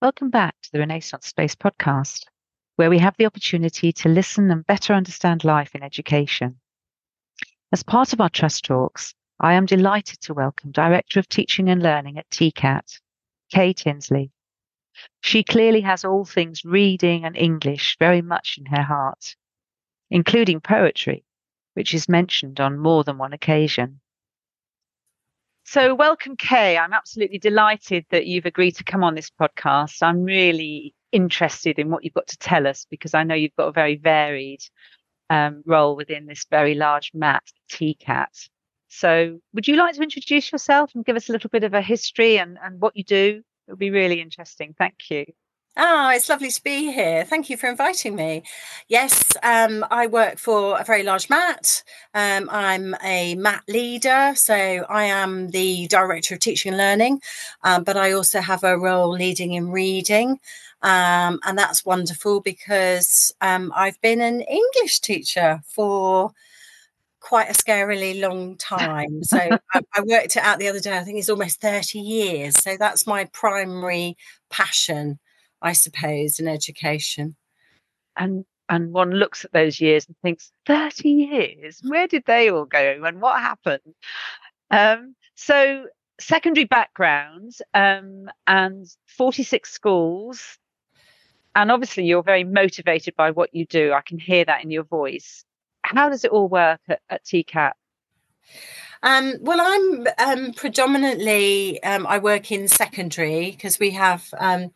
Welcome back to the Renaissance Space podcast, where we have the opportunity to listen and better understand life in education. As part of our Trust Talks, I am delighted to welcome Director of Teaching and Learning at TKAT, Kay Tinsley. She clearly has all things reading and English very much in her heart, including poetry, which is mentioned on more than one occasion. So, welcome, Kay. I'm absolutely delighted that you've agreed to come on this podcast. I'm really interested in what you've got to tell us because I know you've got a very varied um, role within this very large mat, TKAT. So, would you like to introduce yourself and give us a little bit of a history and, and what you do? It would be really interesting. Thank you. Oh, it's lovely to be here. Thank you for inviting me. Yes, um, I work for a very large MAT. Um, I'm a MAT leader, so I am the director of teaching and learning, um, but I also have a role leading in reading. Um, and that's wonderful because um, I've been an English teacher for quite a scarily long time. So I, I, worked it out the other day. I think it's almost 30 years. So that's my primary passion. I suppose, in education. And and one looks at those years and thinks, 30 years, where did they all go and what happened? Um, so secondary backgrounds um, and 46 schools. And obviously you're very motivated by what you do. I can hear that in your voice. How does it all work at, at TKAT? Um, well, I'm um, predominantly, um, I work in secondary because we have um,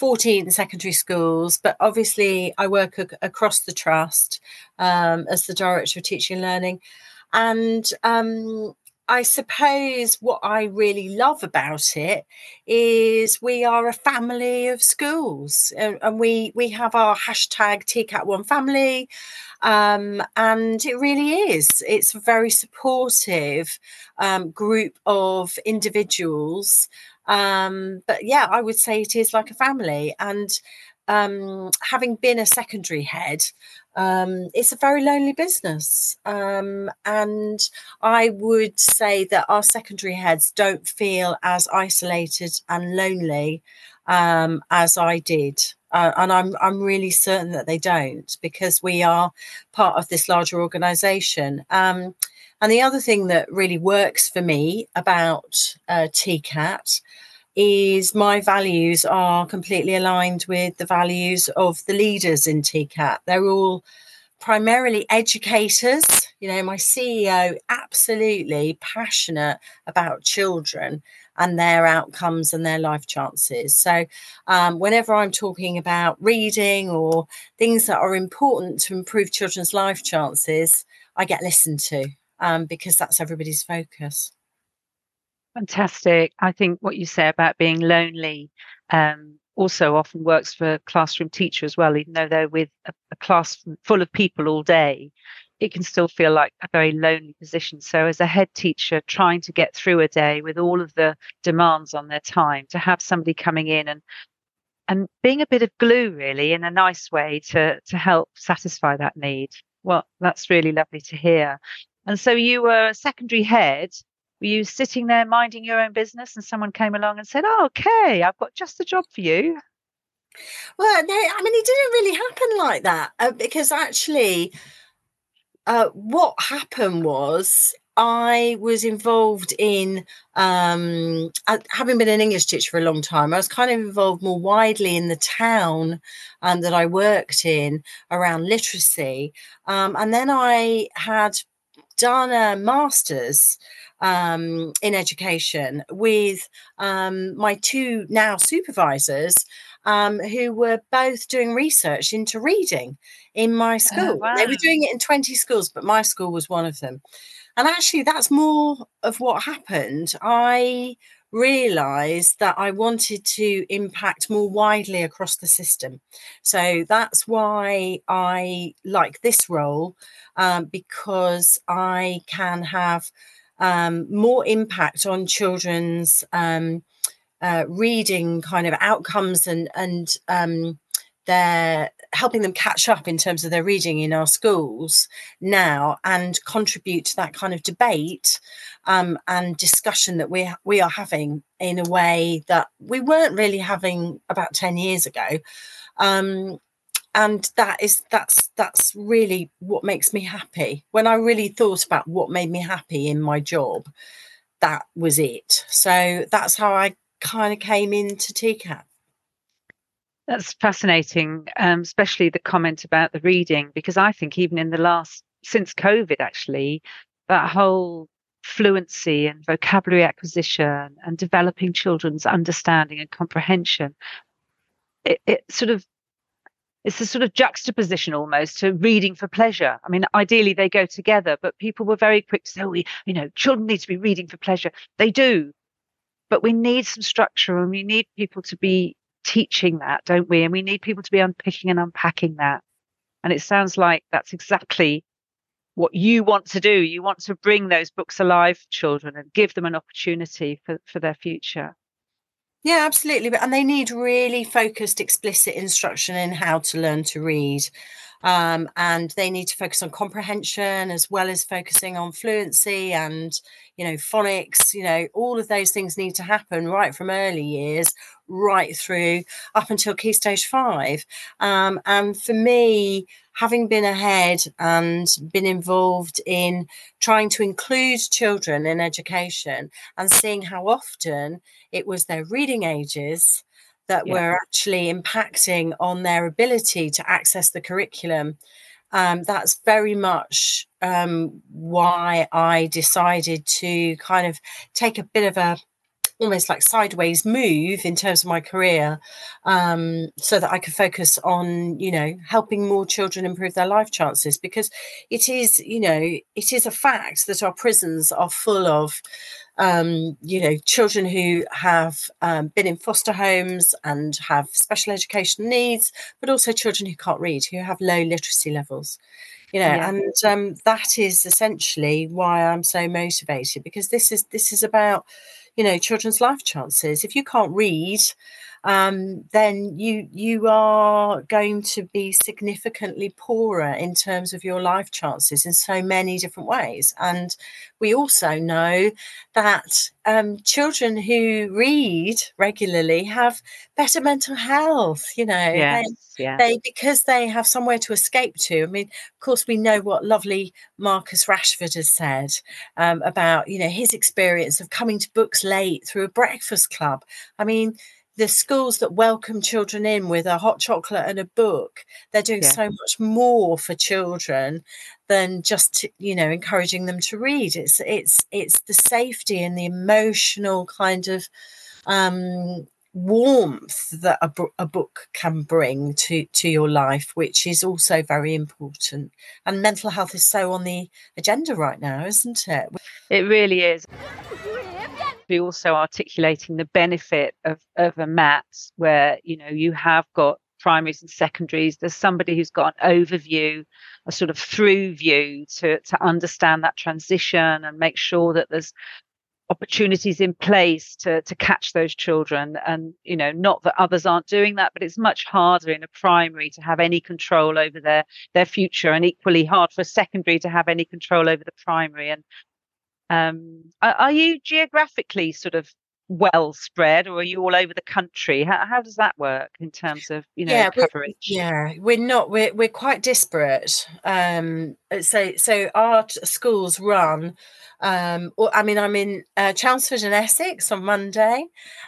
14 secondary schools, but obviously I work ac- across the trust um, as the director of teaching and learning. And um, I suppose what I really love about it is we are a family of schools, and, and we we have our hashtag TKAT One Family, um, and it really is. It's a very supportive um, group of individuals um, but yeah, I would say it is like a family. And um, having been a secondary head, um, it's a very lonely business. Um, and I would say that our secondary heads don't feel as isolated and lonely um, as I did. Uh, and I'm I'm really certain that they don't because we are part of this larger organisation. Um, and the other thing that really works for me about uh, TKAT is my values are completely aligned with the values of the leaders in TKAT. They're all primarily educators. You know, my CEO absolutely passionate about children and their outcomes and their life chances. So, um, whenever I'm talking about reading or things that are important to improve children's life chances, I get listened to um, because that's everybody's focus. Fantastic. I think what you say about being lonely um, also often works for classroom teacher as well, even though they're with a, a class full of people all day. It can still feel like a very lonely position. So, as a head teacher, trying to get through a day with all of the demands on their time, to have somebody coming in and and being a bit of glue, really, in a nice way to to help satisfy that need. Well, that's really lovely to hear. And so you were a secondary head. Were you sitting there minding your own business and someone came along and said, oh, okay, I've got just the job for you? Well, no, I mean, it didn't really happen like that uh, because actually, uh, what happened was I was involved in, um, having been an English teacher for a long time, I was kind of involved more widely in the town um, that I worked in around literacy. Um, and then I had done a master's um, in education with um, my two now supervisors um, who were both doing research into reading in my oh, school. Oh, wow. They were doing it in 20 schools, but my school was one of them. And actually, that's more of what happened. I realized that I wanted to impact more widely across the system. So that's why I like this role um, because I can have um, more impact on children's um, uh, reading kind of outcomes and and um, they're helping them catch up in terms of their reading in our schools now and contribute to that kind of debate um, and discussion that we we are having in a way that we weren't really having about 10 years ago. Um, and that is that's that's really what makes me happy. When i really thought about what made me happy in my job that was it. So that's how i kind of came into TKAT that's fascinating um, especially the comment about the reading because i think even in the last since covid actually that whole fluency and vocabulary acquisition and developing children's understanding and comprehension it, it sort of it's a sort of juxtaposition almost to reading for pleasure. I mean, ideally they go together, but people were very quick to say, oh, we, you know, children need to be reading for pleasure. They do, but we need some structure and we need people to be teaching that, don't we? And we need people to be unpicking and unpacking that. And it sounds like that's exactly what you want to do. You want to bring those books alive children and give them an opportunity for, for their future. Yeah, absolutely. And they need really focused, explicit instruction in how to learn to read. Um, and they need to focus on comprehension as well as focusing on fluency and, you know, phonics. You know, all of those things need to happen right from early years, right through up until key stage five. Um, and for me, having been ahead and been involved in trying to include children in education and seeing how often it was their reading ages that yeah. were actually impacting on their ability to access the curriculum. Um, that's very much um, why I decided to kind of take a bit of a almost like sideways move in terms of my career um, so that I could focus on, you know, helping more children improve their life chances because it is, you know, it is a fact that our prisons are full of um, you know, children who have um, been in foster homes and have special education needs, but also children who can't read, who have low literacy levels. You know, yeah. and um, that is essentially why I'm so motivated because this is this is about you know children's life chances. If you can't read, um, then you you are going to be significantly poorer in terms of your life chances in so many different ways. And we also know that um, children who read regularly have better mental health. You know, yes, they, yeah. they because they have somewhere to escape to. I mean, of course, we know what lovely Marcus Rashford has said um, about you know his experience of coming to books late through a breakfast club. I mean the schools that welcome children in with a hot chocolate and a book they're doing yeah. so much more for children than just you know encouraging them to read. It's it's it's the safety and the emotional kind of um warmth that a, a book can bring to to your life which is also very important. And mental health is so on the agenda right now isn't it? It really is be also articulating the benefit of, of a mat where you know you have got primaries and secondaries. There's somebody who's got an overview a sort of through view to to understand that transition and make sure that there's opportunities in place to to catch those children. And you know not that others aren't doing that but it's much harder in a primary to have any control over their their future and equally hard for a secondary to have any control over the primary. And um, are, are, you geographically sort of well spread, or are you all over the country? How, how does that work in terms of you know yeah, coverage? We're, yeah, we're not. We're we're quite disparate. Um, so so our schools run um, well, I mean, I'm in uh, Chelmsford and Essex on Monday.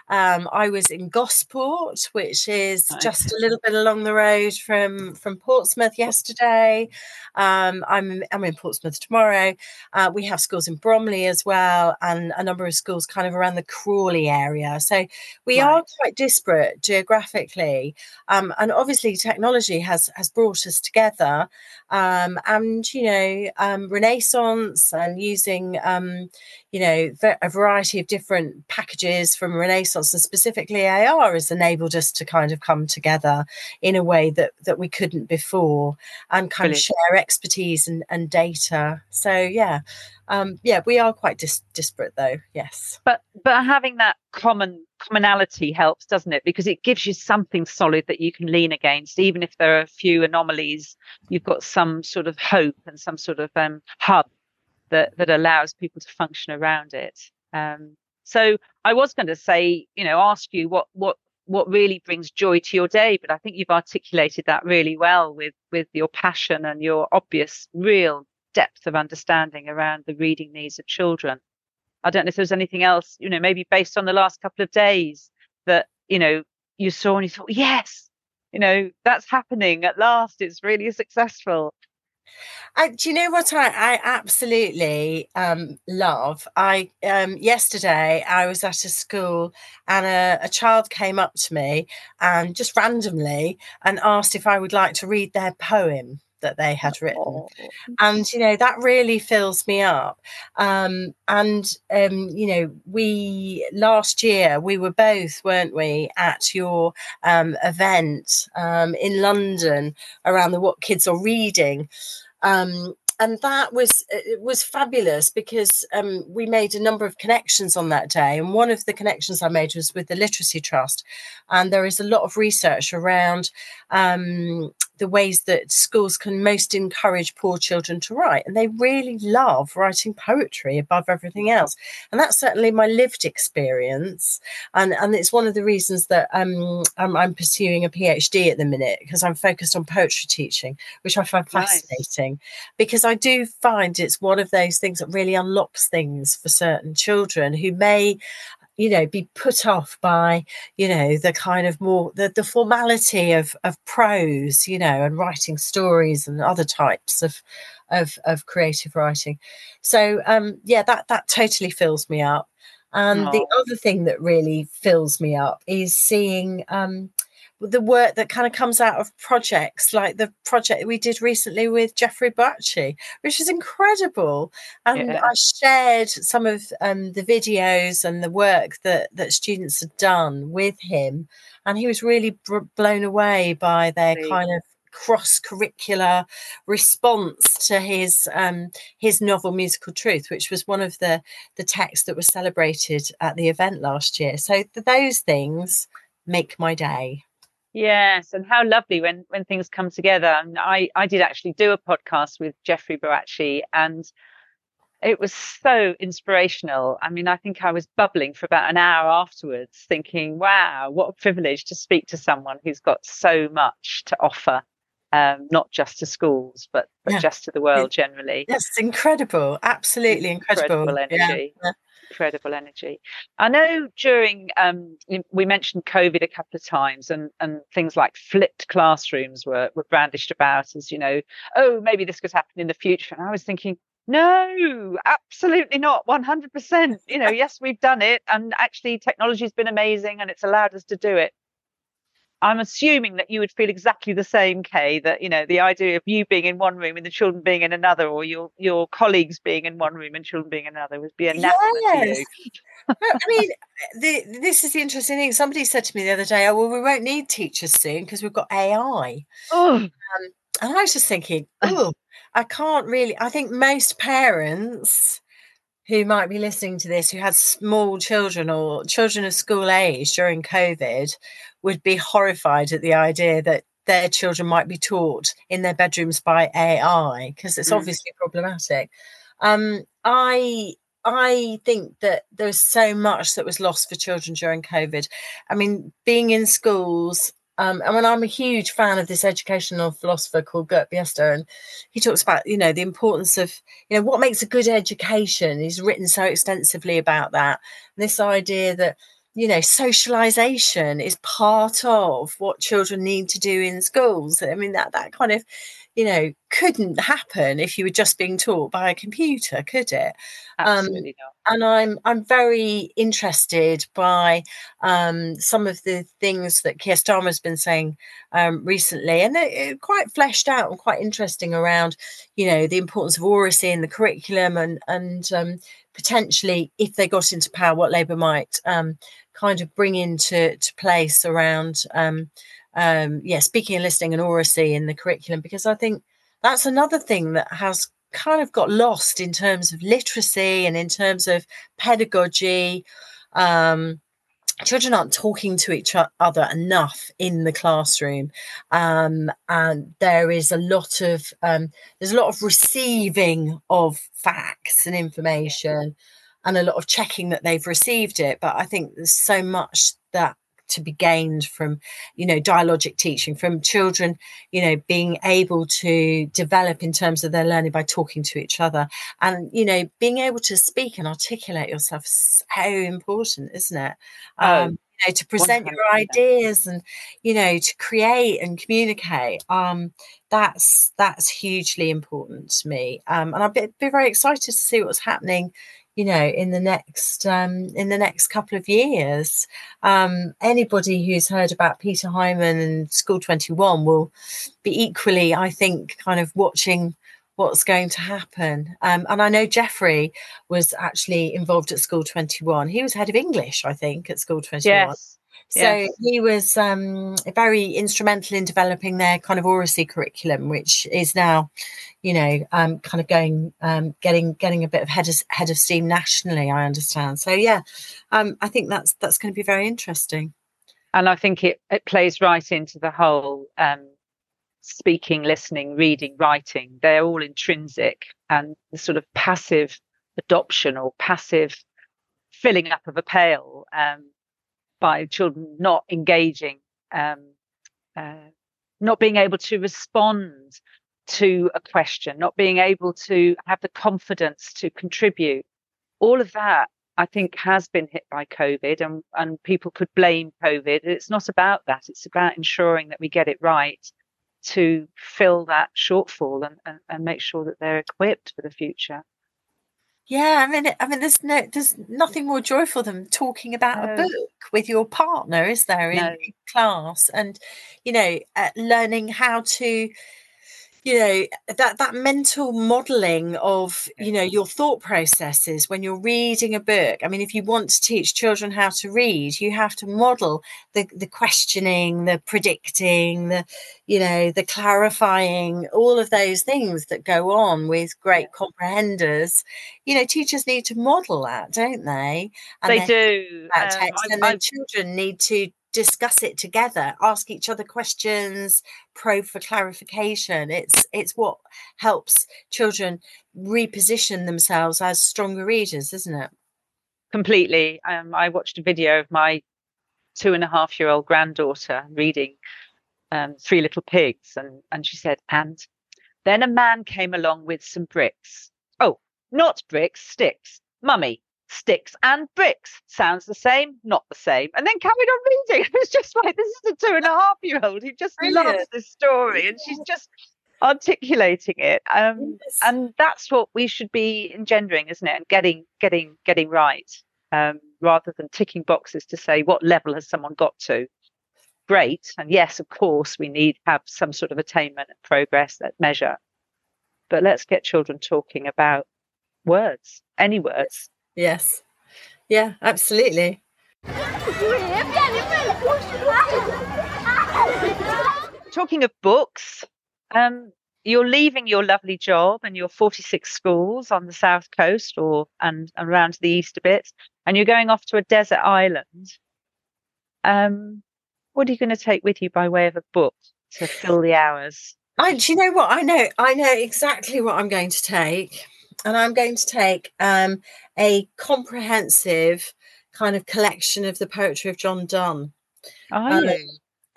Um, I was in Gosport, which is nice. just a little bit along the road from from Portsmouth yesterday. Um, I'm I'm in Portsmouth tomorrow. Uh, we have schools in Bromley as well, and a number of schools kind of around the Crawley area. So we right. are quite disparate geographically, um, and obviously technology has has brought us together. Um, and you know, um, Renaissance and using um, you know, a variety of different packages from Renaissance and specifically AR has enabled us to kind of come together in a way that that we couldn't before and kind Brilliant. of share expertise and, and data. So yeah, um, yeah, we are quite dis- disparate though. Yes, but but having that common commonality helps, doesn't it? Because it gives you something solid that you can lean against, even if there are a few anomalies. You've got some sort of hope and some sort of um, hub that that allows people to function around it. Um, so I was going to say, you know, ask you what what what really brings joy to your day, but I think you've articulated that really well with with your passion and your obvious, real depth of understanding around the reading needs of children. I don't know if there's anything else, you know, maybe based on the last couple of days that, you know, you saw and you thought, yes, you know, that's happening at last. It's really successful. I, do you know what I, I absolutely um, love? I um, yesterday I was at a school and a, a, child came up to me and just randomly and asked if I would like to read their poem that they had written. Oh. And, you know, that really fills me up. Um, and, um, you know, we last year, we were both, weren't we, at your um, event um, in London around the What Kids Are Reading. Um, and that was it was fabulous because um, we made a number of connections on that day and one of the connections i made was with the literacy trust and there is a lot of research around um, the ways that schools can most encourage poor children to write. And they really love writing poetry above everything else. And that's certainly my lived experience. And, and it's one of the reasons that um, I'm, I'm pursuing a PhD at the minute because I'm focused on poetry teaching, which I find fascinating nice. because I do find it's one of those things that really unlocks things for certain children who may you know be put off by you know the kind of more the, the formality of of prose you know and writing stories and other types of of of creative writing. So um yeah that that totally fills me up. And the other thing that really fills me up is seeing um the work that kind of comes out of projects like the project we did recently with Jeffrey Boakye, which is incredible. And yeah. I shared some of um, the videos and the work that that students had done with him, and he was really br- blown away by their kind of cross curricular response to his um, his novel musical truth which was one of the the texts that was celebrated at the event last year so those things make my day Yes, and how lovely when when things come together. And I I did actually do a podcast with Jeffrey Boakye, and it was so inspirational. I mean, I think I was bubbling for about an hour afterwards, thinking, "Wow, what a privilege to speak to someone who's got so much to offer." Um, not just to schools, but, but yeah. just to the world generally. Yes, incredible. Absolutely incredible. incredible energy. Yeah incredible energy. I know during um, we mentioned COVID a couple of times, and and things like flipped classrooms were were brandished about as you know, oh maybe this could happen in the future. And I was thinking, no, absolutely not. 100%. You know, yes, we've done it. And actually, technology has been amazing and it's allowed us to do it. I'm assuming that you would feel exactly the same, Kay, that, you know, the idea of you being in one room and the children being in another, or your your colleagues being in one room and children being in another would be a yes. I mean, the, this is the interesting thing. Somebody said to me the other day, oh, well, we won't need teachers soon because we've got AI. Oh. Um, and I was just thinking, oh, I can't really. I think most parents who might be listening to this who had small children or children of school age during COVID would be horrified at the idea that their children might be taught in their bedrooms by AI because it's mm. obviously problematic. Um, I I think that there was so much that was lost for children during COVID. I mean, being in schools. Um, I mean, I'm a huge fan of this educational philosopher called Gert Biesta, and he talks about, you know, the importance of, you know, what makes a good education. He's written so extensively about that. And this idea that you know, socialization is part of what children need to do in schools. I mean, that that kind of, you know, couldn't happen if you were just being taught by a computer, could it? Um, Absolutely um, not. And I'm I'm very interested by um, some of the things that Keir Starmer has been saying um, recently, and they're quite fleshed out and quite interesting around, you know, the importance of oracy in the curriculum and and um, potentially, if they got into power, what Labour might um, kind of bring into to place around um, um, yeah speaking and listening and oracy in the curriculum because I think that's another thing that has kind of got lost in terms of literacy and in terms of pedagogy. Um, children aren't talking to each other enough in the classroom. Um, and there is a lot of um, there's a lot of receiving of facts and information and a lot of checking that they've received it. But i think there's so much that to be gained from you know dialogic teaching from children you know being able to develop in terms of their learning by talking to each other. And you know being able to speak and articulate yourself so important isn't it? Oh, um you know to present 100%. your ideas and you know to create and communicate um that's that's hugely important to me. Um and i'd be, be very excited to see what's happening you know in the next um, in the next couple of years um, anybody who's heard about peter hyman and school 21 will be equally i think kind of watching what's going to happen. Um, and i know jeffrey was actually involved at school 21 he was head of english i think at school 21 yes. So he was um, very instrumental in developing their kind of oracy curriculum, which is now, you know, um, kind of going, um, getting getting a bit of head of head of steam nationally. I understand. So yeah, um, I think that's that's going to be very interesting. And I think it it plays right into the whole um, speaking, listening, reading, writing. They're all intrinsic, and the sort of passive adoption or passive filling up of a pail um, by children not engaging, um, uh, not being able to respond to a question, not being able to have the confidence to contribute. All of that, I think, has been hit by COVID, and, and people could blame COVID. It's not about that. It's about ensuring that we get it right to fill that shortfall and, and, and make sure that they're equipped for the future. Yeah, I mean, I mean, there's no, there's nothing more joyful than talking about no. a book with your partner, is there, in, no. class? And you know, uh, learning how to you know that that mental modeling of you know your thought processes when you're reading a book. I mean if you want to teach children how to read you have to model the the questioning the predicting the you know the clarifying all of those things that go on with great comprehenders. You know teachers need to model that don't they? And they do. um, and then children need to discuss it together ask each other questions probe for clarification. It's it's what helps children reposition themselves as stronger readers isn't it? Completely. Um, i watched a video of my two and a half year old granddaughter reading um, three little pigs and and she said and then a man came along with some bricks. Oh not bricks sticks. Mummy sticks and bricks. Sounds the same, not the same. And then carried on reading. It was just like, this is a two and a half year old who just Brilliant. loves this story and she's just articulating it. Um, yes. And that's what we should be engendering, isn't it? And getting, getting, getting right. Um, rather than ticking boxes to say what level has someone got to. Great. And yes, of course, we need have some sort of attainment and progress that measure. But let's get children talking about words, any words, Yes. Yeah, absolutely. Talking of books, um, you're leaving your lovely job and your 46 schools on the south coast or and around the east a bit, and you're going off to a desert island. Um, what are you going to take with you by way of a book to fill the hours? I, do you know what? I know. I know exactly what I'm going to take and I'm going to take um, a comprehensive kind of collection of the poetry of John Donne. Are um, you?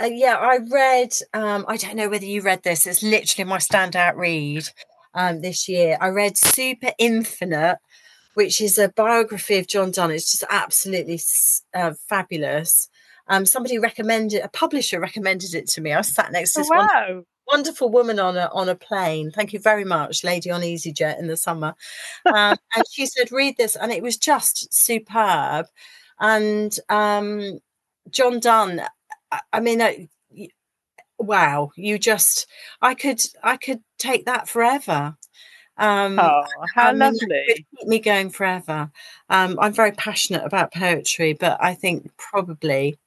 Uh, yeah, I read. Um, I don't know whether you read this. It's literally my standout read um, this year. I read Super Infinite, which is a biography of John Donne. It's just absolutely uh, fabulous. Um, somebody recommended, a publisher recommended it to me. I sat next to oh, this oh, wow. one wonderful woman on a on a plane. Thank you very much, lady on EasyJet in the summer. Um, and she said, "Read this," and it was just superb. And um, John Donne. I, I mean, wow! You just, I could, I could take that forever. Um, oh, how lovely! Keep me going forever. Um, I'm very passionate about poetry, but I think probably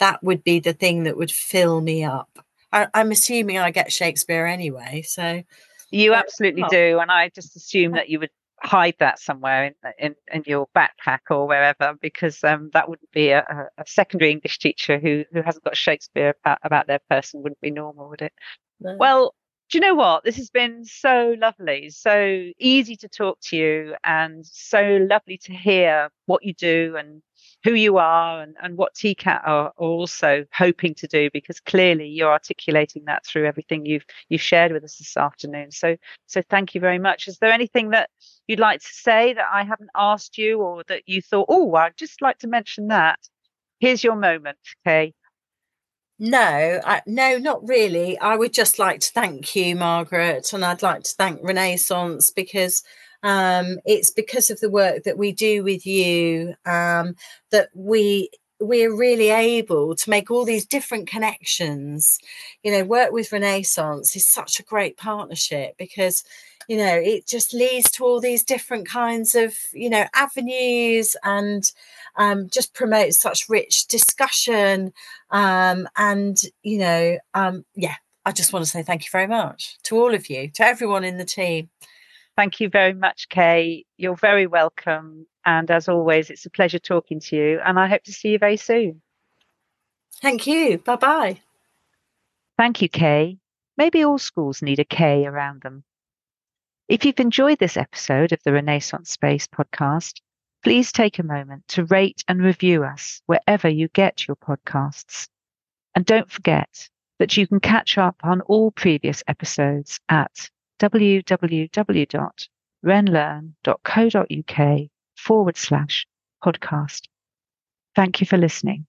that would be the thing that would fill me up. I, am assuming I get Shakespeare anyway. So you absolutely do, and I just assume that you would hide that somewhere in, in, in your backpack or wherever, because um, that wouldn't be a, a, secondary English teacher who, who hasn't got Shakespeare about, about their person, wouldn't be normal, would it? No. Well, do you know what? This has been so lovely, so easy to talk to you, and so lovely to hear what you do and who you are and, and what TKAT are also hoping to do because clearly you're articulating that through everything you've you've shared with us this afternoon. So so thank you very much. Is there anything that you'd like to say that I haven't asked you or that you thought, oh, I'd just like to mention that? Here's your moment, Kay. No, I, no, not really. I would just like to thank you, Margaret, and I'd like to thank Renaissance because um, it's because of the work that we do with you um, that we we're really able to make all these different connections. You know, work with Renaissance is such a great partnership because you know it just leads to all these different kinds of you know avenues and um, just promotes such rich discussion um, and you know um, yeah i just want to say thank you very much to all of you to everyone in the team Thank you very much, Kay. You're very welcome. And as always, it's a pleasure talking to you. And I hope to see you very soon. Thank you. Bye bye. Thank you, Kay. Maybe all schools need a K around them. If you've enjoyed this episode of the Renaissance Space podcast, please take a moment to rate and review us wherever you get your podcasts. And don't forget that you can catch up on all previous episodes at www.renlearn.co.uk forward slash podcast. Thank you for listening.